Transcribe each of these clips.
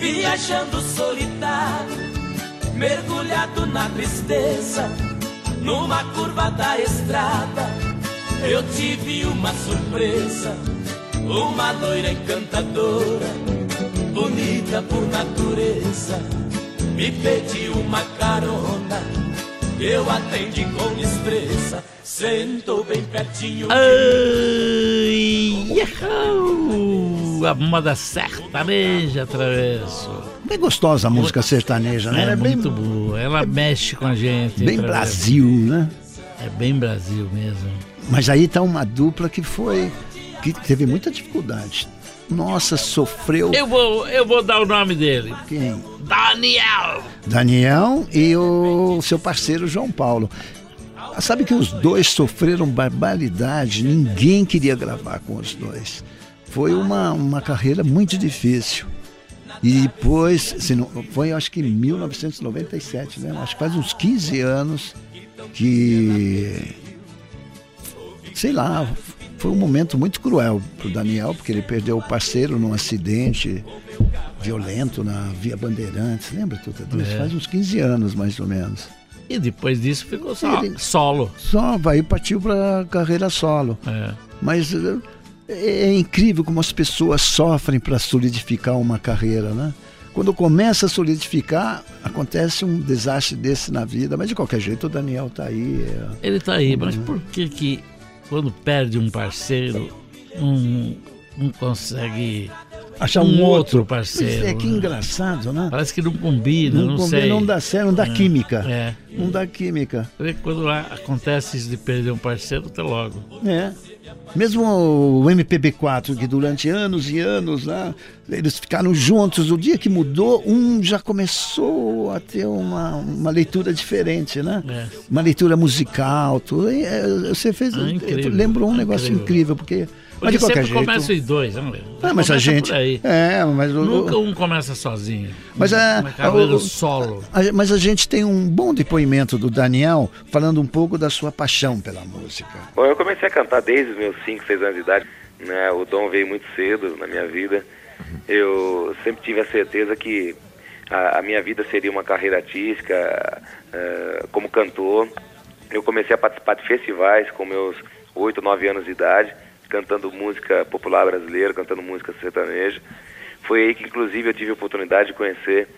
Viajando solitário, mergulhado na tristeza, numa curva da estrada, eu tive uma surpresa. Uma loira encantadora, bonita por natureza, me pediu uma carona. Eu atendi com destreza, sentou bem pertinho. Ai, yahoo! A moda sertaneja, Travesso. Bem gostosa a música sertaneja, né? É, Ela bem, muito boa. Ela mexe com a gente. bem Travesso. Brasil, né? É bem Brasil mesmo. Mas aí tá uma dupla que foi. que teve muita dificuldade. Nossa, sofreu Eu vou, eu vou dar o nome dele. quem? Daniel. Daniel e o seu parceiro João Paulo. Sabe que os dois sofreram barbaridade, ninguém queria gravar com os dois. Foi uma, uma carreira muito difícil. E depois, se não, foi acho que em 1997, né? Acho que faz uns 15 anos que. Sei lá, foi um momento muito cruel para o Daniel, porque ele perdeu o parceiro num acidente violento na Via Bandeirantes. Lembra isso? É. Faz uns 15 anos, mais ou menos. E depois disso ficou só Ele- solo. Só vai partiu para carreira solo. É. Mas eh, é incrível como as pessoas sofrem para solidificar uma carreira, né? Quando começa a solidificar, acontece um desastre desse na vida. Mas de qualquer jeito, o Daniel tá aí. é- Ele tá aí, mas por que que quando perde um parceiro não, não consegue Achar um um outro parceiro? Pois é, que né? engraçado, né? Parece que não combina, não, Não, combina, sei. não dá certo, não dá química. É. Não dá química. Quando acontece isso de perder um parceiro, até logo. É. Mesmo o MPB4, que durante anos e anos lá, eles ficaram juntos. O dia que mudou, um já começou a ter uma, uma leitura diferente, né? É. Uma leitura musical, tudo. E, é, você fez. Ah, lembrou um negócio incrível. incrível, porque. Mas de qualquer sempre jeito. começa os dois, não é? Ah, mas a gente. É, mas o- Nunca um começa sozinho. Mas é- Uma carreira o- solo. a- mas a gente tem um bom depoimento do Daniel falando um pouco da sua paixão pela música. Bom, eu comecei a cantar desde os meus 5, 6 anos de idade. Né? O dom veio muito cedo na minha vida. Eu sempre tive a certeza que a, a minha vida seria uma carreira artística eh, como cantor. Eu comecei a participar de festivais com meus 8, 9 anos de idade, cantando música popular brasileira, cantando música sertaneja. Foi aí que, inclusive, eu tive a oportunidade de conhecer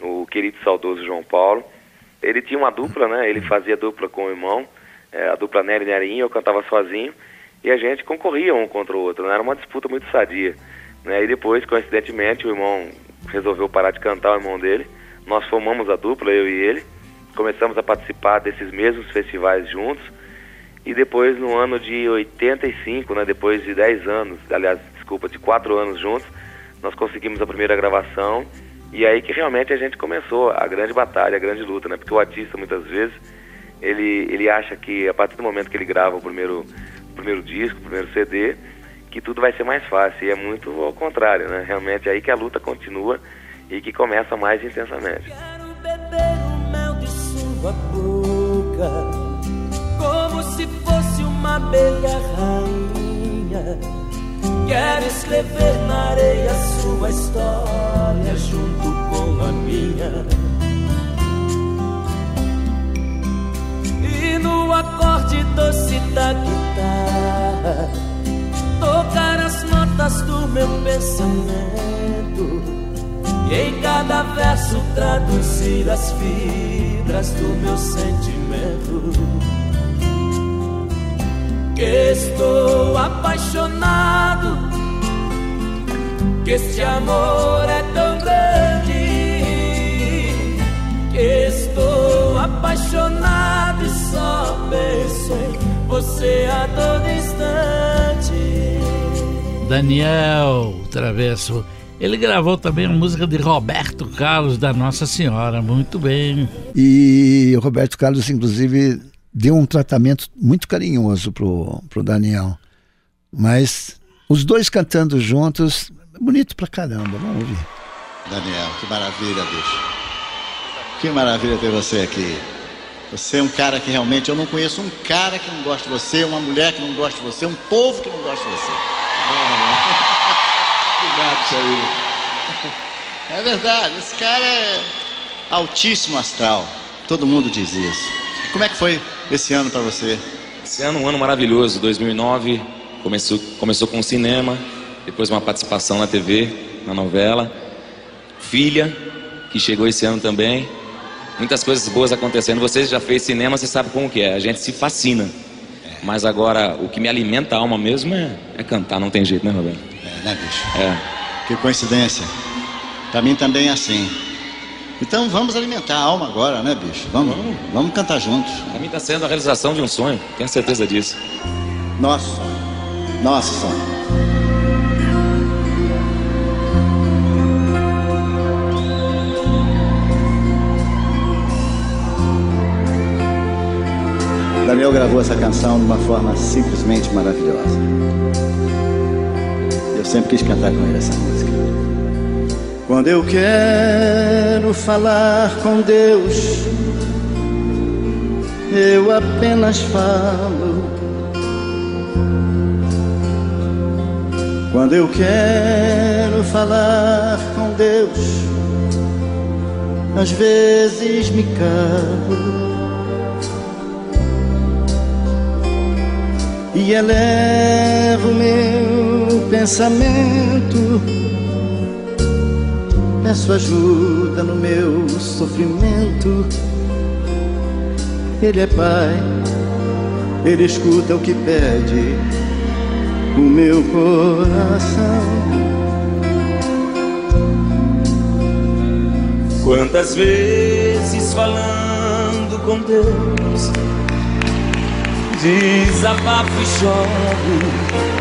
o querido saudoso João Paulo. Ele tinha uma dupla, né? Ele fazia dupla com o irmão, eh, a dupla Nery Nerinho, eu cantava sozinho, e a gente concorria um contra o outro, né? Era uma disputa muito sadia. Né? E depois, coincidentemente, o irmão resolveu parar de cantar, o irmão dele. Nós formamos a dupla, eu e ele, começamos a participar desses mesmos festivais juntos, e depois, no ano de 85, né, depois de 10 anos, aliás, desculpa, de 4 anos juntos, nós conseguimos a primeira gravação. E aí que realmente a gente começou a grande batalha, a grande luta, né? Porque o artista, muitas vezes, ele, ele acha que a partir do momento que ele grava o primeiro, o primeiro disco, o primeiro CD, que tudo vai ser mais fácil. E é muito ao contrário, né? Realmente é aí que a luta continua e que começa mais intensamente. Quero beber o mel de sua boca, abelha rainha. Quero escrever na areia sua história junto com a minha. E no acorde doce da guitarra, tocar as notas do meu pensamento. E em cada verso traduzir as fibras do meu sentimento. Estou apaixonado, que este amor é tão grande. Que estou apaixonado e só penso em você a todo instante. Daniel Travesso. Ele gravou também a música de Roberto Carlos da Nossa Senhora, muito bem. E o Roberto Carlos, inclusive, deu um tratamento muito carinhoso pro, pro Daniel. Mas os dois cantando juntos, bonito pra caramba, vamos ouvir. Daniel, que maravilha, bicho. Que maravilha ter você aqui. Você é um cara que realmente eu não conheço um cara que não gosta de você, uma mulher que não gosta de você, um povo que não gosta de você. Obrigado. É verdade, esse cara é altíssimo astral. Todo mundo diz isso. Como é que foi esse ano para você? Esse ano, um ano maravilhoso, 2009, começou, começou com cinema, depois uma participação na TV, na novela. Filha, que chegou esse ano também. Muitas coisas boas acontecendo. Você já fez cinema, você sabe como que é. A gente se fascina. Mas agora, o que me alimenta a alma mesmo é, é cantar, não tem jeito, né, Roberto? É, né, bicho? É. Que coincidência. Pra mim também é assim. Então vamos alimentar a alma agora, né, bicho? Vamos, vamos cantar juntos. Pra mim tá sendo a realização de um sonho, tenho certeza disso. Nosso sonho. Nosso sonho. Daniel gravou essa canção de uma forma simplesmente maravilhosa. Eu sempre quis cantar com ele essa música. Quando eu quero falar com Deus, eu apenas falo. Quando eu quero falar com Deus, às vezes me calo. e elevo meu pensamento. Peço ajuda no meu sofrimento. Ele é Pai, Ele escuta o que pede o meu coração. Quantas vezes falando com Deus desabafo e choro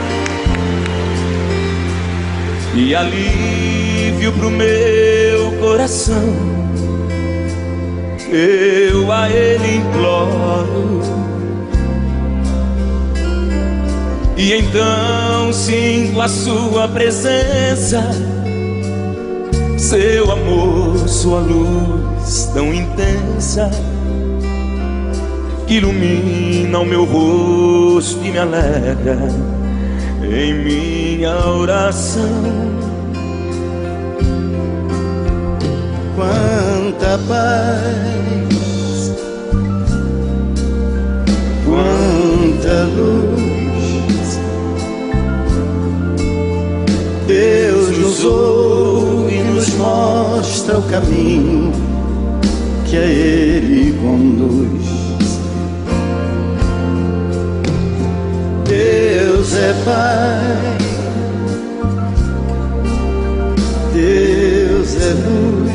e alívio pro meu coração. Eu a ele imploro. E então sinto a sua presença seu amor sua luz tão intensa que ilumina o meu rosto e me alegra em minha oração. Quanta paz, quanta luz, Deus nos ouve e nos mostra o caminho que a Ele conduz. Pai, Deus é luz,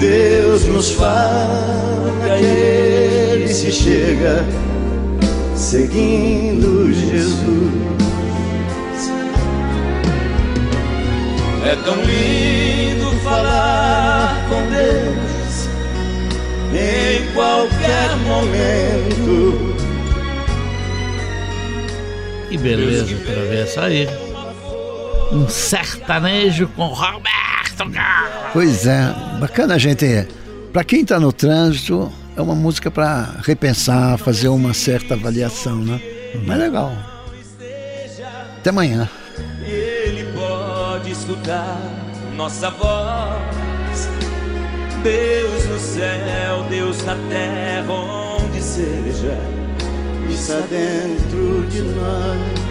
Deus nos fala e Ele se chega seguindo Jesus. É tão lindo falar com Deus em qualquer momento. Que beleza pra ver essa aí. Um sertanejo com Roberto Carlos. Pois é, bacana, gente. Para quem está no trânsito, é uma música para repensar, fazer uma certa avaliação, né? Mas legal. Até amanhã. Ele pode escutar nossa voz. Deus no céu, Deus na terra, onde seja. Está dentro de nós.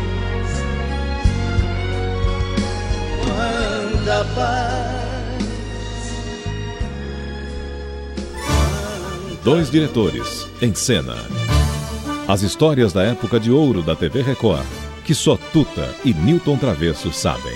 Quanta paz. Dois diretores, em cena. As histórias da época de ouro da TV Record, que só Tuta e Newton Travesso sabem.